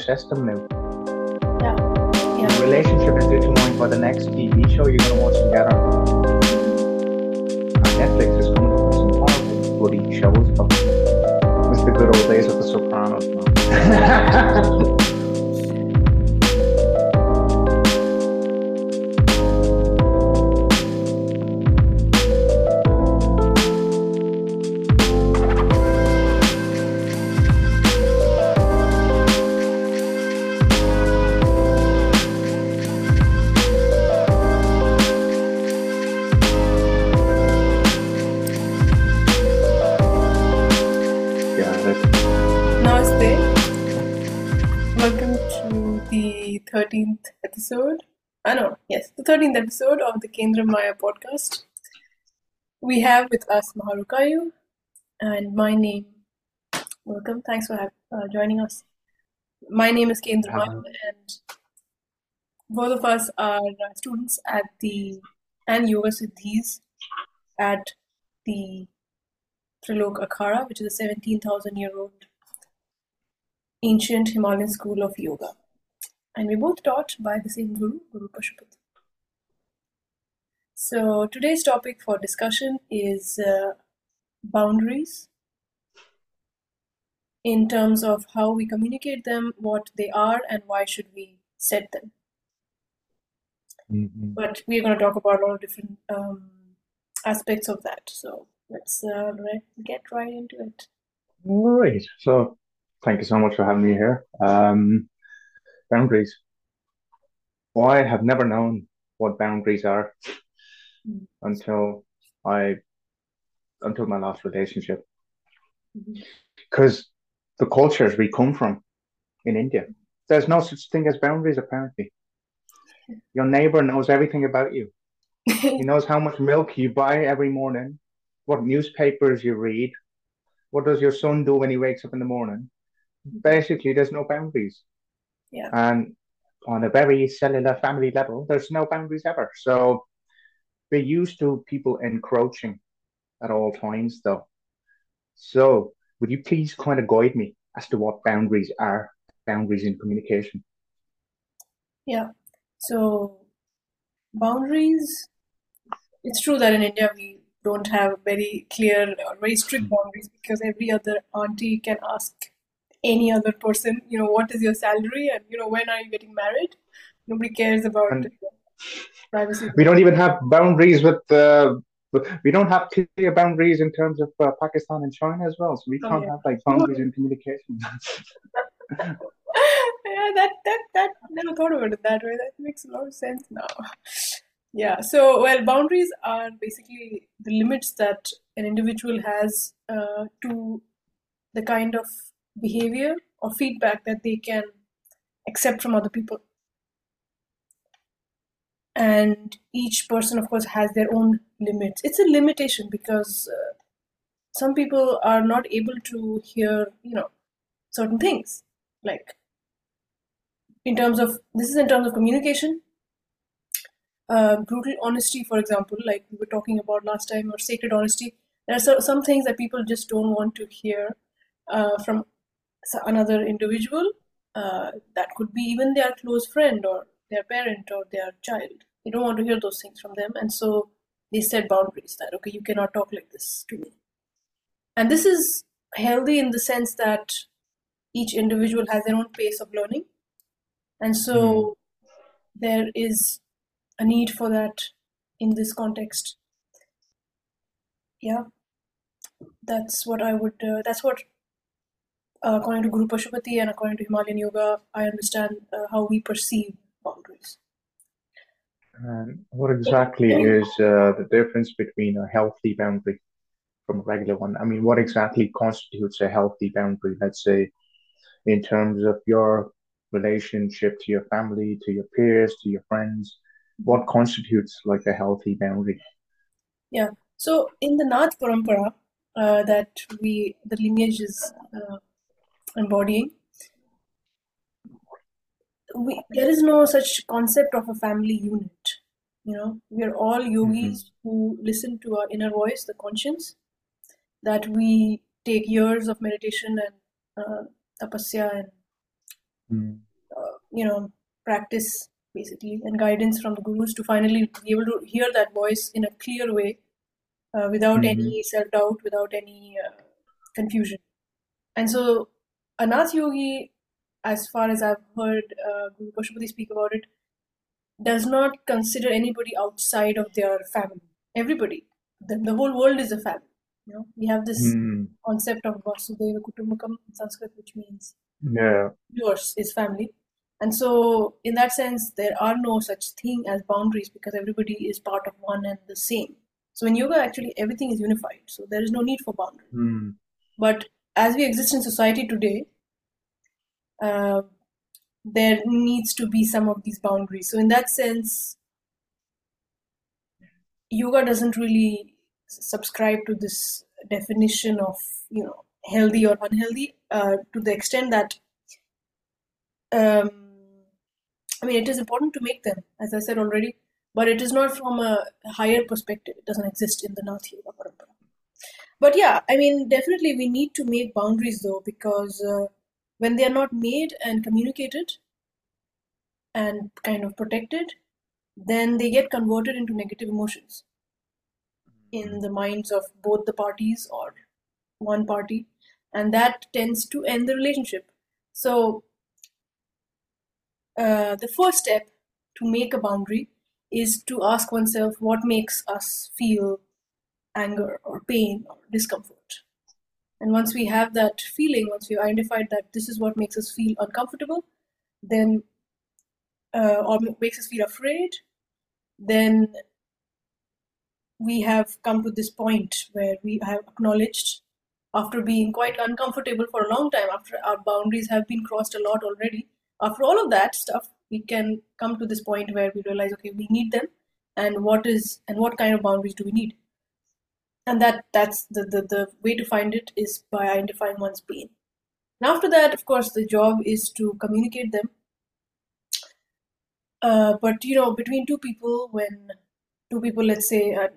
system now. Yeah. The Yeah. relationship is determined by the next TV show you're going to watch together. And Netflix is coming up with some horrible bloody shows, but it's the good old days of The Sopranos, to the 13th episode. I know, yes, the 13th episode of the Kendra Maya podcast. We have with us Maha Vrukayu and my name. Welcome. Thanks for have, uh, joining us. My name is Kendra Maya, Hello. and both of us are uh, students at the and yoga siddhis at the Trilok Akhada, which is a 17,000 year old ancient Himalayan school of yoga. And we're both taught by the same guru, Guru Pashupati. So today's topic for discussion is uh, boundaries in terms of how we communicate them, what they are, and why should we set them. Mhm. But we're going to talk about a lot of different um, aspects of that. So let's uh, get right into it. All right. So, thank you so much for having me here. Um, boundaries. Well, I have never known what boundaries are Mm. until I until my last relationship. Because the cultures we come from in India, there's no such thing as boundaries, apparently. Your neighbor knows everything about you. He knows how much milk you buy every morning, what newspapers you read, what does your son do when he wakes up in the morning. Basically, there's no boundaries. Yeah. And on a very cellular family level, there's no boundaries ever. So we're used to people encroaching at all times, though. So would you please kind of guide me as to what boundaries are, boundaries in communication? Yeah. So boundaries, it's true that in India we don't have very clear or very strict boundaries because every other auntie can ask any other person, you know, what is your salary and you know when are you getting married? Nobody cares about And privacy. we don't even have boundaries with uh, we don't have clear boundaries in terms of uh, Pakistan and China as well. So we Oh can't yeah. have like boundaries in communication. Yeah, that that that never thought about it that way. That makes a lot of sense now. Yeah, so well, boundaries are basically the limits that an individual has uh, to the kind of behavior or feedback that they can accept from other people. And each person, of course, has their own limits. It's a limitation because uh, some people are not able to hear, you know, certain things. Like in terms of this is in terms of communication, uh, brutal honesty, for example, like we were talking about last time, or sacred honesty. There are so, some things that people just don't want to hear uh, from another individual. Uh, that could be even their close friend or their parent or their child. They don't want to hear those things from them, and so they set boundaries that okay, you cannot talk like this to me. And this is healthy in the sense that each individual has their own pace of learning, and so there is a need for that in this context. Yeah, that's what I would. Uh, that's what, uh, according to Guru Pashupati and according to Himalayan Yoga, I understand uh, how we perceive boundaries. And what exactly is uh, the difference between a healthy boundary from a regular one? I mean, what exactly constitutes a healthy boundary? Let's say, in terms of your relationship to your family, to your peers, to your friends, what constitutes like a healthy boundary? Yeah. So in the Nath Parampara uh, that we the lineage is uh, embodying, we there is no such concept of a family unit. You know, we are all yogis who listen to our inner voice, the conscience, that we take years of meditation and uh, tapasya and mm. uh, you know, practice basically and guidance from the gurus to finally be able to hear that voice in a clear way uh, without Mm-hmm. any self doubt, without any uh, confusion. And so, a Nath Yogi, as far as I've heard uh, Guru Pashupati speak about it, does not consider anybody outside of their family. Everybody, the, the whole world is a family. You know, we have this Mm. concept of Vasudhaiva Kutumbakam in Sanskrit, which means Yeah. yours is family. And so, in that sense, there are no such thing as boundaries because everybody is part of one and the same. So, in yoga, actually, everything is unified. So, there is no need for boundary. Mm. But as we exist in society today, uh, there needs to be some of these boundaries. So, in that sense, yoga doesn't really subscribe to this definition of you know healthy or unhealthy uh, to the extent that um, I mean it is important to make them, as I said already, but it is not from a higher perspective. It doesn't exist in the Nath Yoga. But yeah, I mean, definitely we need to make boundaries though, because uh, when they are not made and communicated and kind of protected, then they get converted into negative emotions in the minds of both the parties or one party, and that tends to end the relationship. So, uh, the first step to make a boundary is to ask oneself what makes us feel anger or pain or discomfort. And once we have that feeling, once we've identified that this is what makes us feel uncomfortable, then uh, or makes us feel afraid, then we have come to this point where we have acknowledged, after being quite uncomfortable for a long time, after our boundaries have been crossed a lot already, after all of that stuff, we can come to this point where we realize, okay, we need them, and what is and what kind of boundaries do we need? And that that's the, the, the way to find it is by identifying one's pain. And after that, of course, the job is to communicate them. Uh, but you know, between two people, when two people, let's say, uh,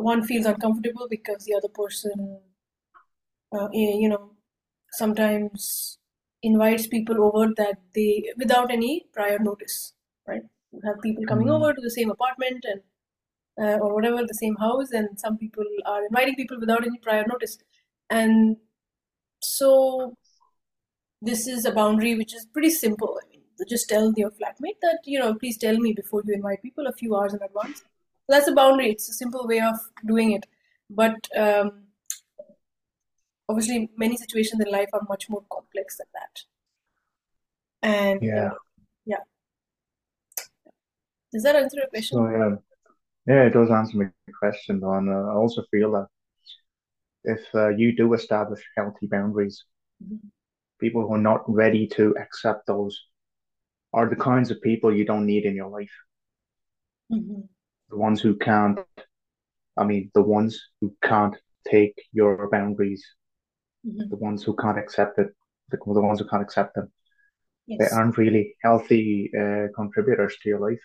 one feels uncomfortable because the other person, uh, eh, you know, sometimes invites people over that they without any prior notice, right? You have people coming Mm. over to the same apartment and uh, or whatever the same house, and some people are inviting people without any prior notice, and so this is a boundary which is pretty simple. I mean, just tell your flatmate that you know, please tell me before you invite people a few hours in advance. That's a boundary. It's a simple way of doing it, but um, obviously, many situations in life are much more complex than that. And Yeah. uh, yeah, does that answer your question? So yeah, yeah, it does answer my question. though, And uh, I also feel that if uh, you do establish healthy boundaries, Mhm. people who are not ready to accept those are the kinds of people you don't need in your life. Mhm. The ones who can't, I mean, the ones who can't take your boundaries, Mhm. the ones who can't accept it, the, the ones who can't accept them, they aren't really healthy uh, contributors to your life.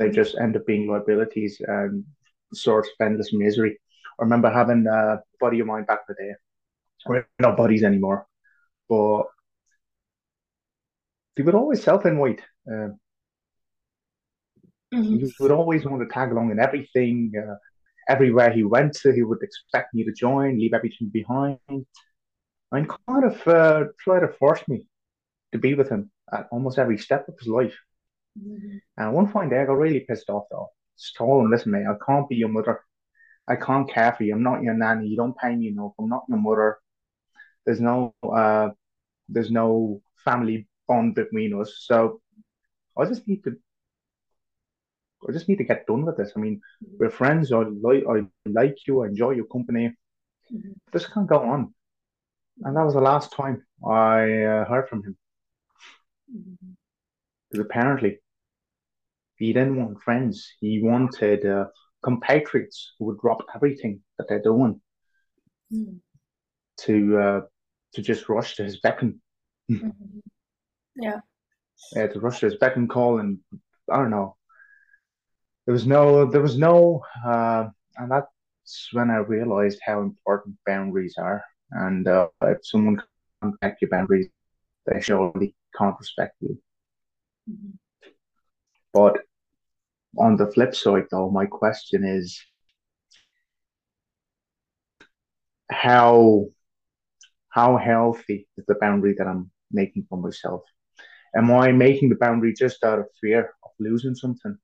They just end up being liabilities and source of endless misery. I remember having a buddy of mine back in the day. We're not buddies anymore, but he would always self-invite. Uh, Mhm. he would always want to tag along in everything. Uh, everywhere he went to, he would expect me to join, leave everything behind, and kind of uh, try to force me to be with him at almost every step of his life. Mhm. And one fine day, I got really pissed off though. Just told him, listen, mate, I can't be your mother. I can't care for you. I'm not your nanny. You don't pay me enough. I'm not your mother. There's no, uh, there's no family bond between us. So I just need to, I just need to get done with this. I mean, we're friends. I like, I like you. I enjoy your company. Mhm. This can't go on. And that was the last time I uh, heard from him. Mhm. Because apparently he didn't want friends. He wanted uh, compatriots who would drop everything that they're doing Mhm. to uh, to just rush to his beckon, Mhm. Yeah. uh, to rush to his beck and call, and I don't know. There was no, there was no, uh, and that's when I realized how important boundaries are. And uh, if someone can't respect your boundaries, they surely can't respect you. But on the flip side, though, my question is how how healthy is the boundary that I'm making for myself? Am I making the boundary just out of fear of losing something?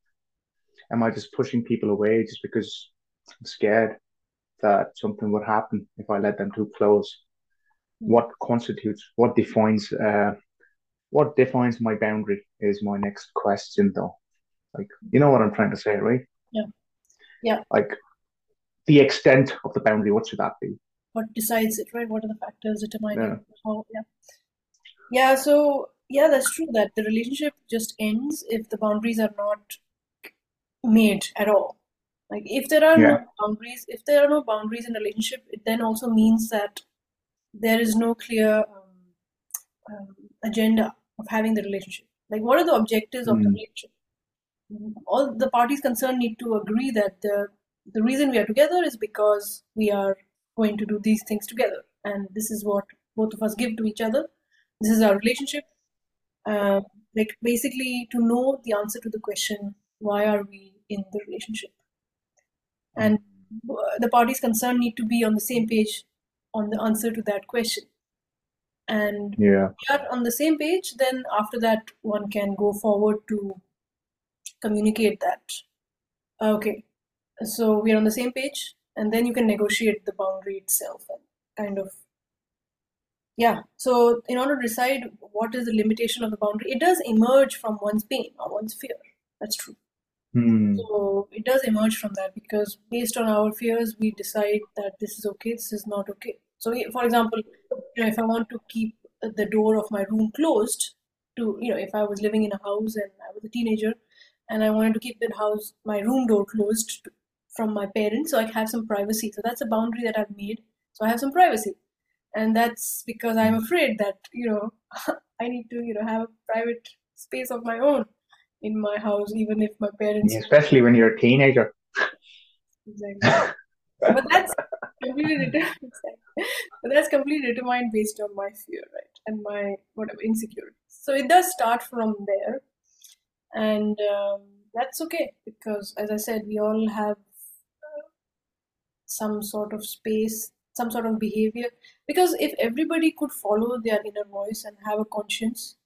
Am I just pushing people away just because I'm scared that something would happen if I let them too close? What constitutes, what defines, uh, what defines my boundary is my next question, though. Like, you know what I'm trying to say, right? Yeah. Yeah. Like, the extent of the boundary, what should that be? What decides it, right? What are the factors determining Yeah. how? Yeah. Yeah. So yeah, that's true. That the relationship just ends if the boundaries are not made at all. Like if there are Yeah. no boundaries, if there are no boundaries in a relationship, it then also means that there is no clear um, um, agenda of having the relationship. Like, what are the objectives of the Mm. relationship? All the parties concerned need to agree that the the reason we are together is because we are going to do these things together, and this is what both of us give to each other. This is our relationship. Uh, like basically to know the answer to the question, why are we in the relationship? And uh, the parties concerned need to be on the same page on the answer to that question. And Yeah. we are on the same page, then after that, one can go forward to communicate that. Okay, so we are on the same page, and then you can negotiate the boundary itself and kind of. Yeah, so in order to decide what is the limitation of the boundary, it does emerge from one's pain or one's fear. That's true. Hmm. So it does emerge from that because based on our fears, we decide that this is okay, this is not okay. So, for example, you know, if I want to keep the door of my room closed, to you know, if I was living in a house and I was a teenager, and I wanted to keep the house, my room door closed to, from my parents, so I have some privacy. So that's a boundary that I've made. So I have some privacy, and that's because I'm afraid that you know I need to you know have a private space of my own in my house, even if my parents Especially when you're a teenager. Exactly. But that's completely that's completely determined based on my fear, right? And my whatever insecurity. So it does start from there, and um, that's okay because, as I said, we all have uh, some sort of space, some sort of behavior. Because if everybody could follow their inner voice and have a conscience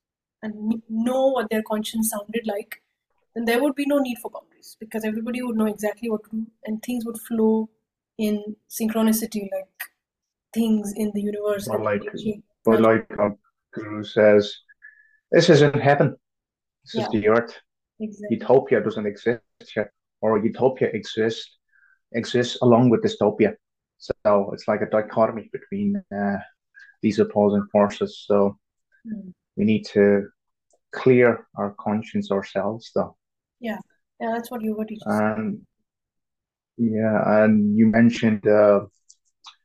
and know what their conscience sounded like, then there would be no need for boundaries because everybody would know exactly what to do and things would flow in synchronicity like things in the universe Or like, but like Guru says, this isn't heaven. This Yeah. is the earth. Exactly. Utopia doesn't exist yet, or utopia exists exists along with dystopia. So it's like a dichotomy between uh, these opposing forces. So Mm. we need to clear our conscience ourselves, though. Yeah, yeah, that's what yoga teaches. And yeah, and you mentioned uh,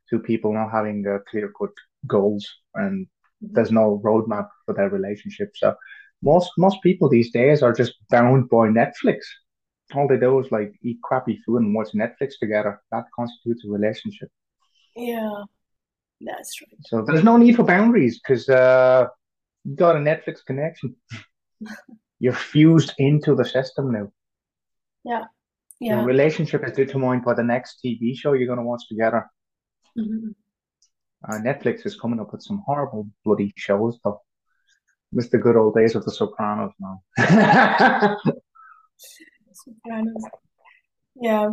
two people not having uh, clear-cut goals, and there's no roadmap for their relationship. So most most people these days are just bound by Netflix. All they do is like eat crappy food and watch Netflix together. That constitutes a relationship. Yeah, that's right. So there's no need for boundaries because uh, you got a Netflix connection. You're fused into the system now. Yeah, Your yeah. relationship is determined by the next TV show you're going to watch together. Mhm. Uh, Netflix is coming up with some horrible bloody shows, though. Miss the good old days of The Sopranos now. Sopranos. Yeah.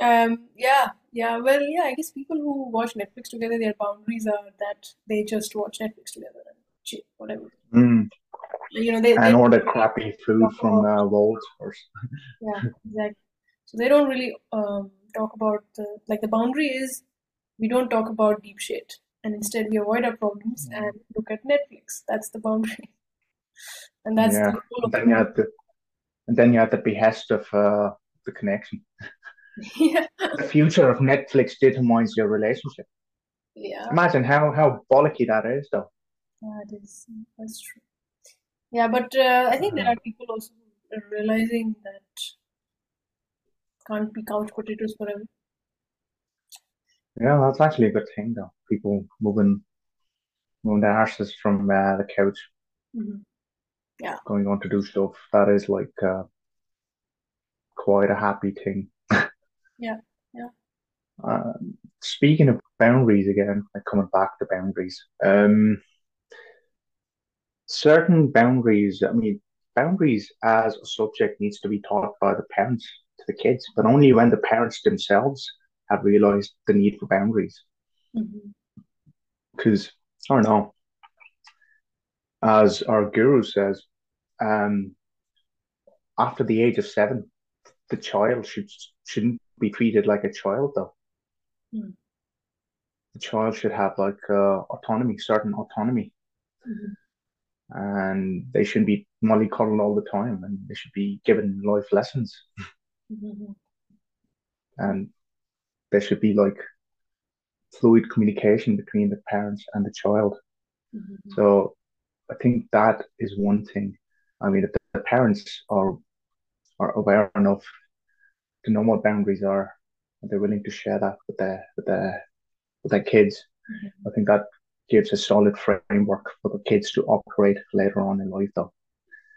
Um, yeah, yeah. Well, yeah, I guess people who watch Netflix together, their boundaries are that they just watch Netflix together and chill, whatever. Mm, You know, they, they and order crappy food from uh, Wolt or yeah, exactly. So they don't really um, talk about the, like the boundary is we don't talk about deep shit and instead we avoid our problems and look at Netflix. That's the boundary. And that's yeah. the goal And of then you have the and then you have the behest of uh, the connection. yeah, The future of Netflix determines your relationship. yeah, Imagine how how bollocky that is, though. that is that's true. Yeah, but uh, I think there Uh, are people also realizing that can't be couch potatoes forever. yeah, that's actually a good thing, though. People moving moving their arse from uh, the couch. Mhm. Yeah. Going on to do stuff. That is like uh, quite a happy thing. Yeah, yeah. Uh, speaking of boundaries again, like coming back to boundaries. Um, certain boundaries, I mean, boundaries as a subject needs to be taught by the parents to the kids, but only when the parents themselves have realized the need for boundaries. Because, I don't know, as our guru says, um, after the age of seven, the child should shouldn't be treated like a child though. Mm. The child should have like uh, autonomy, certain autonomy, Mhm. and they shouldn't be mollycoddled all the time, and they should be given life lessons, Mhm. and there should be like fluid communication between the parents and the child. Mhm. So I think that is one thing. I mean, if the parents are are aware enough to know what boundaries are, and they're willing to share that with their with their with their kids, Mhm. I think that gives a solid framework for the kids to operate later on in life, though.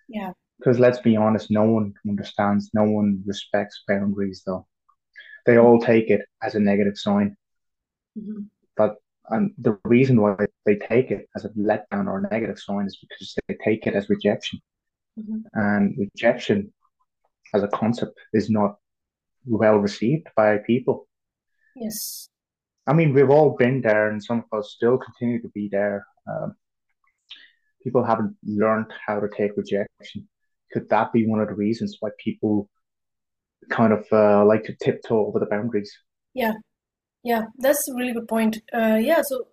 Yeah. Because let's be honest, no one understands, no one respects boundaries, though. They all take it as a negative sign. Mhm. But and the reason why they take it as a letdown or a negative sign is because they take it as rejection. Mhm. And rejection as a concept is not well received by people. Yes. I mean, we've all been there, and some of us still continue to be there. Um, people haven't learned how to take rejection. Could that be one of the reasons why people kind of uh, like to tiptoe over the boundaries? Yeah. Yeah. That's a really good point. Uh, yeah. So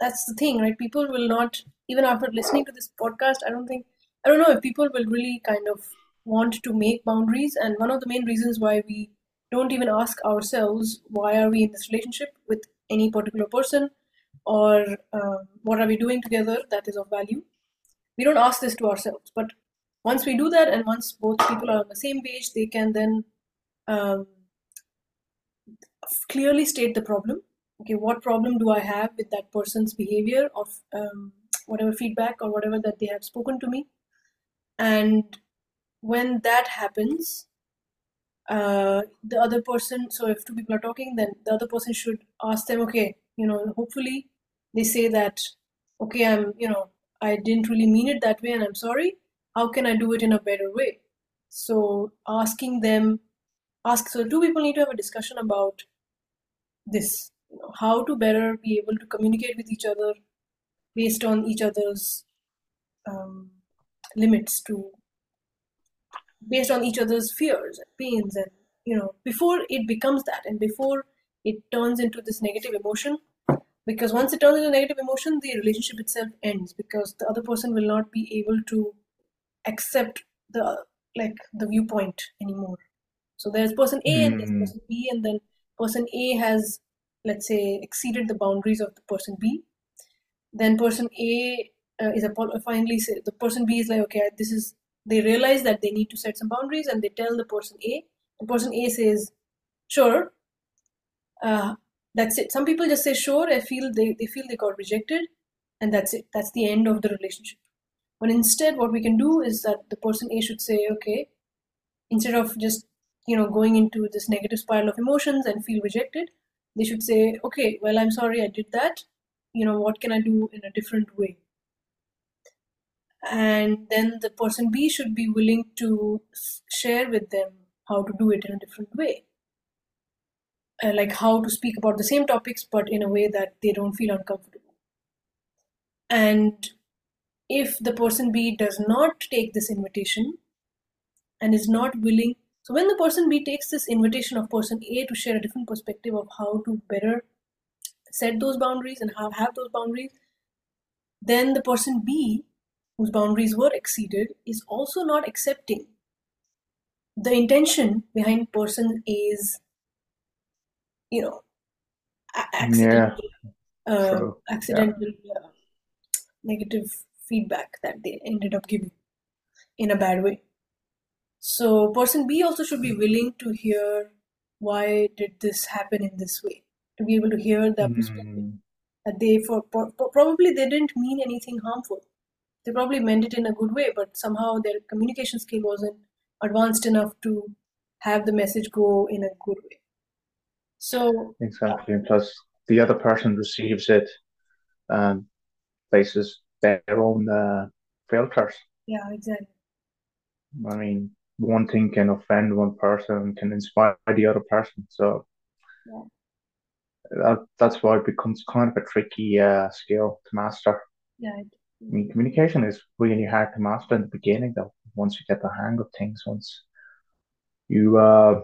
that's the thing, right? People will not, even after listening to this podcast, I don't think, I don't know if people will really kind of want to make boundaries. And one of the main reasons why we don't even ask ourselves, why are we in this relationship with any particular person or um, what are we doing together that is of value? We don't ask this to ourselves. But once we do that, and once both people are on the same page, they can then um, clearly state the problem. Okay, what problem do I have with that person's behavior or um, whatever feedback or whatever that they have spoken to me? And when that happens, uh, the other person, so if two people are talking, then the other person should ask them, okay, you know, hopefully they say that, okay, I'm, you know, I didn't really mean it that way and I'm sorry. How can I do it in a better way? So asking them, ask, so two people need to have a discussion about this, you know, how to better be able to communicate with each other based on each other's um, limits to based on each other's fears and pains and you know before it becomes that and before it turns into this negative emotion because once it turns into negative emotion the relationship itself ends because the other person will not be able to accept the like the viewpoint anymore. So there's person a and there's Hmm. person b and then person a has let's say exceeded the boundaries of the person b. Then person a uh, is apo- finally say, the person b is like okay this is they realize that they need to set some boundaries and they tell the person a. The person a says sure. Uh, that's it. Some people just say sure i feel they, they feel they got rejected and that's it. That's the end of the relationship but instead what we can do is that the person a should say okay instead of just you know going into this negative spiral of emotions and feel rejected they should say okay well i'm sorry i did that. You know what can i do in a different way? And then the person b should be willing to share with them how to do it in a different way. Uh, like how to speak about the same topics but in a way that they don't feel uncomfortable. And if the person b does not take this invitation and is not willing so when the person b takes this invitation of person a to share a different perspective of how to better set those boundaries and how have those boundaries then the person b whose boundaries were exceeded is also not accepting the intention behind person a's you know accidental uh, True. accidental uh, negative feedback that they ended up giving in a bad way. So person b also should be willing to hear why did this happen in this way? To be able to hear the perspective Hmm. that they for probably they didn't mean anything harmful. They probably meant it in a good way but somehow their communication skill wasn't advanced enough to have the message go in a good way. So exactly and plus the other person receives it um basis their own uh, filters yeah exactly i mean one thing can offend one person can inspire the other person so yeah that, that's why it becomes kind of a tricky uh, skill to master. Yeah. I mean, communication is really hard to master in the beginning, though. Once you get the hang of things, once you uh,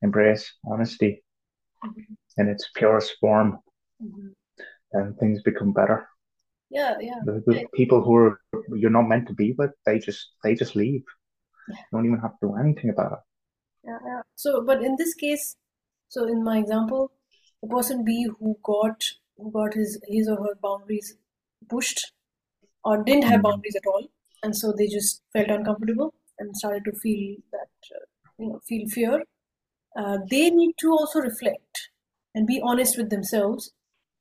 embrace honesty mm-hmm. in its purest form, mm-hmm. then things become better. Yeah, yeah. The, the people who are you're not meant to be with, they just they just leave. Yeah. You don't even have to do anything about it. Yeah, yeah. So, but in this case, so in my example, the person B who got who got his his or her boundaries pushed or didn't have hmm. boundaries at all, and so they just felt uncomfortable and started to feel that uh, you know feel fear. Uh, they need to also reflect and be honest with themselves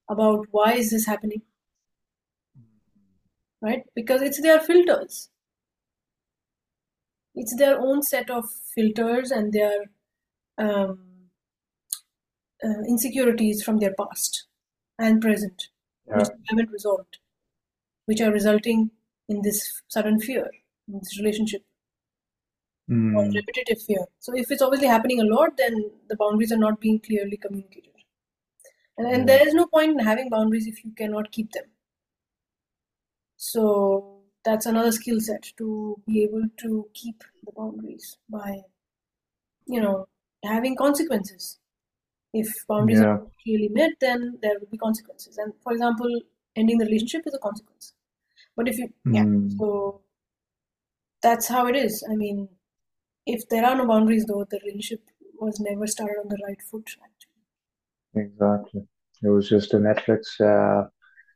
about why is this happening right because it's their filters it's their own set of filters and their um, uh, insecurities from their past and present, yeah. which haven't resolved, which are resulting in this sudden fear in this relationship mm. or repetitive fear. So if it's obviously happening a lot, then the boundaries are not being clearly communicated. And, and there is no point in having boundaries if you cannot keep them. So that's another skill set to be able to keep the boundaries by, you know, having consequences if boundaries yeah. are clearly met, then there will be consequences. And for example, ending the relationship is a consequence. But if you, mm. yeah, hmm. so that's how it is. I mean, if there are no boundaries, though, the relationship was never started on the right foot. Actually. Exactly. It was just a Netflix, uh,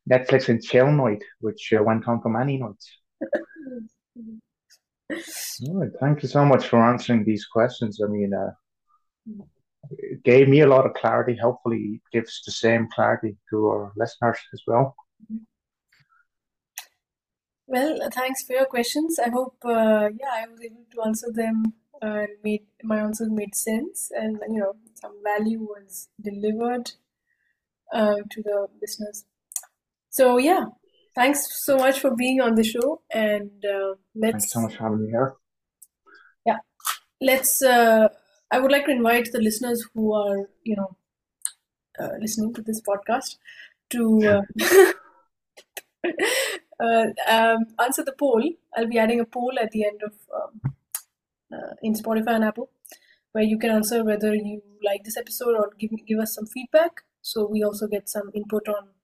Netflix and chill night, which uh, went on for many nights. right, thank you so much for answering these questions. I mean, uh, it gave me a lot of clarity. Hopefully, it gives the same clarity to our listeners as well. Well, thanks for your questions. I hope, uh, yeah, I was able to answer them and made my answers made sense, and you know, some value was delivered uh, to the listeners. So, yeah, thanks so much for being on the show, and uh, let's. Thanks so much for having me here. Yeah, let's. Uh, I would like to invite the listeners who are, you know, uh, listening to this podcast to uh, uh, um, answer the poll. I'll be adding a poll at the end of um, uh, in Spotify and Apple, where you can answer whether you like this episode or give give us some feedback. So we also get some input on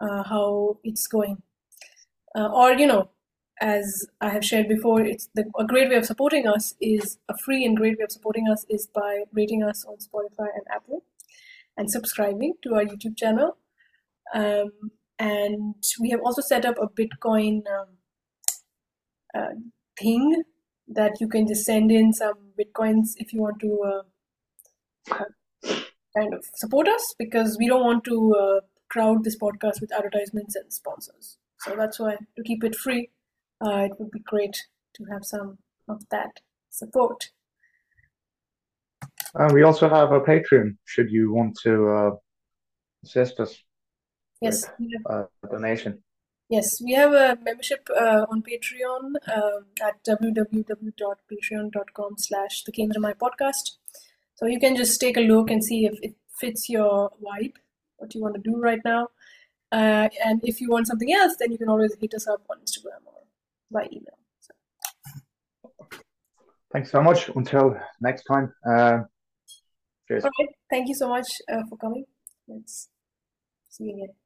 uh, how it's going, uh, or you know, as I have shared before, it's the, a great way of supporting us is a free and great way of supporting us is by rating us on Spotify and Apple and subscribing to our YouTube channel. Um, and we have also set up a Bitcoin um, uh, thing that you can just send in some Bitcoins if you want to uh, kind of support us because we don't want to uh, crowd this podcast with advertisements and sponsors. So that's why to keep it free uh, it would be great to have some of that support. Uh, we also have a Patreon should you want to uh, assist us. Yes. With, uh, donation. Yes, we have a membership uh, on Patreon um, at www.patreon.com slash the Kendra podcast. So you can just take a look and see if it fits your vibe, what you want to do right now. Uh, and if you want something else, then you can always hit us up on Instagram or by email. So. Thanks so much. Until next time. Uh, cheers. All right. Thank you so much uh, for coming. Let's see you again.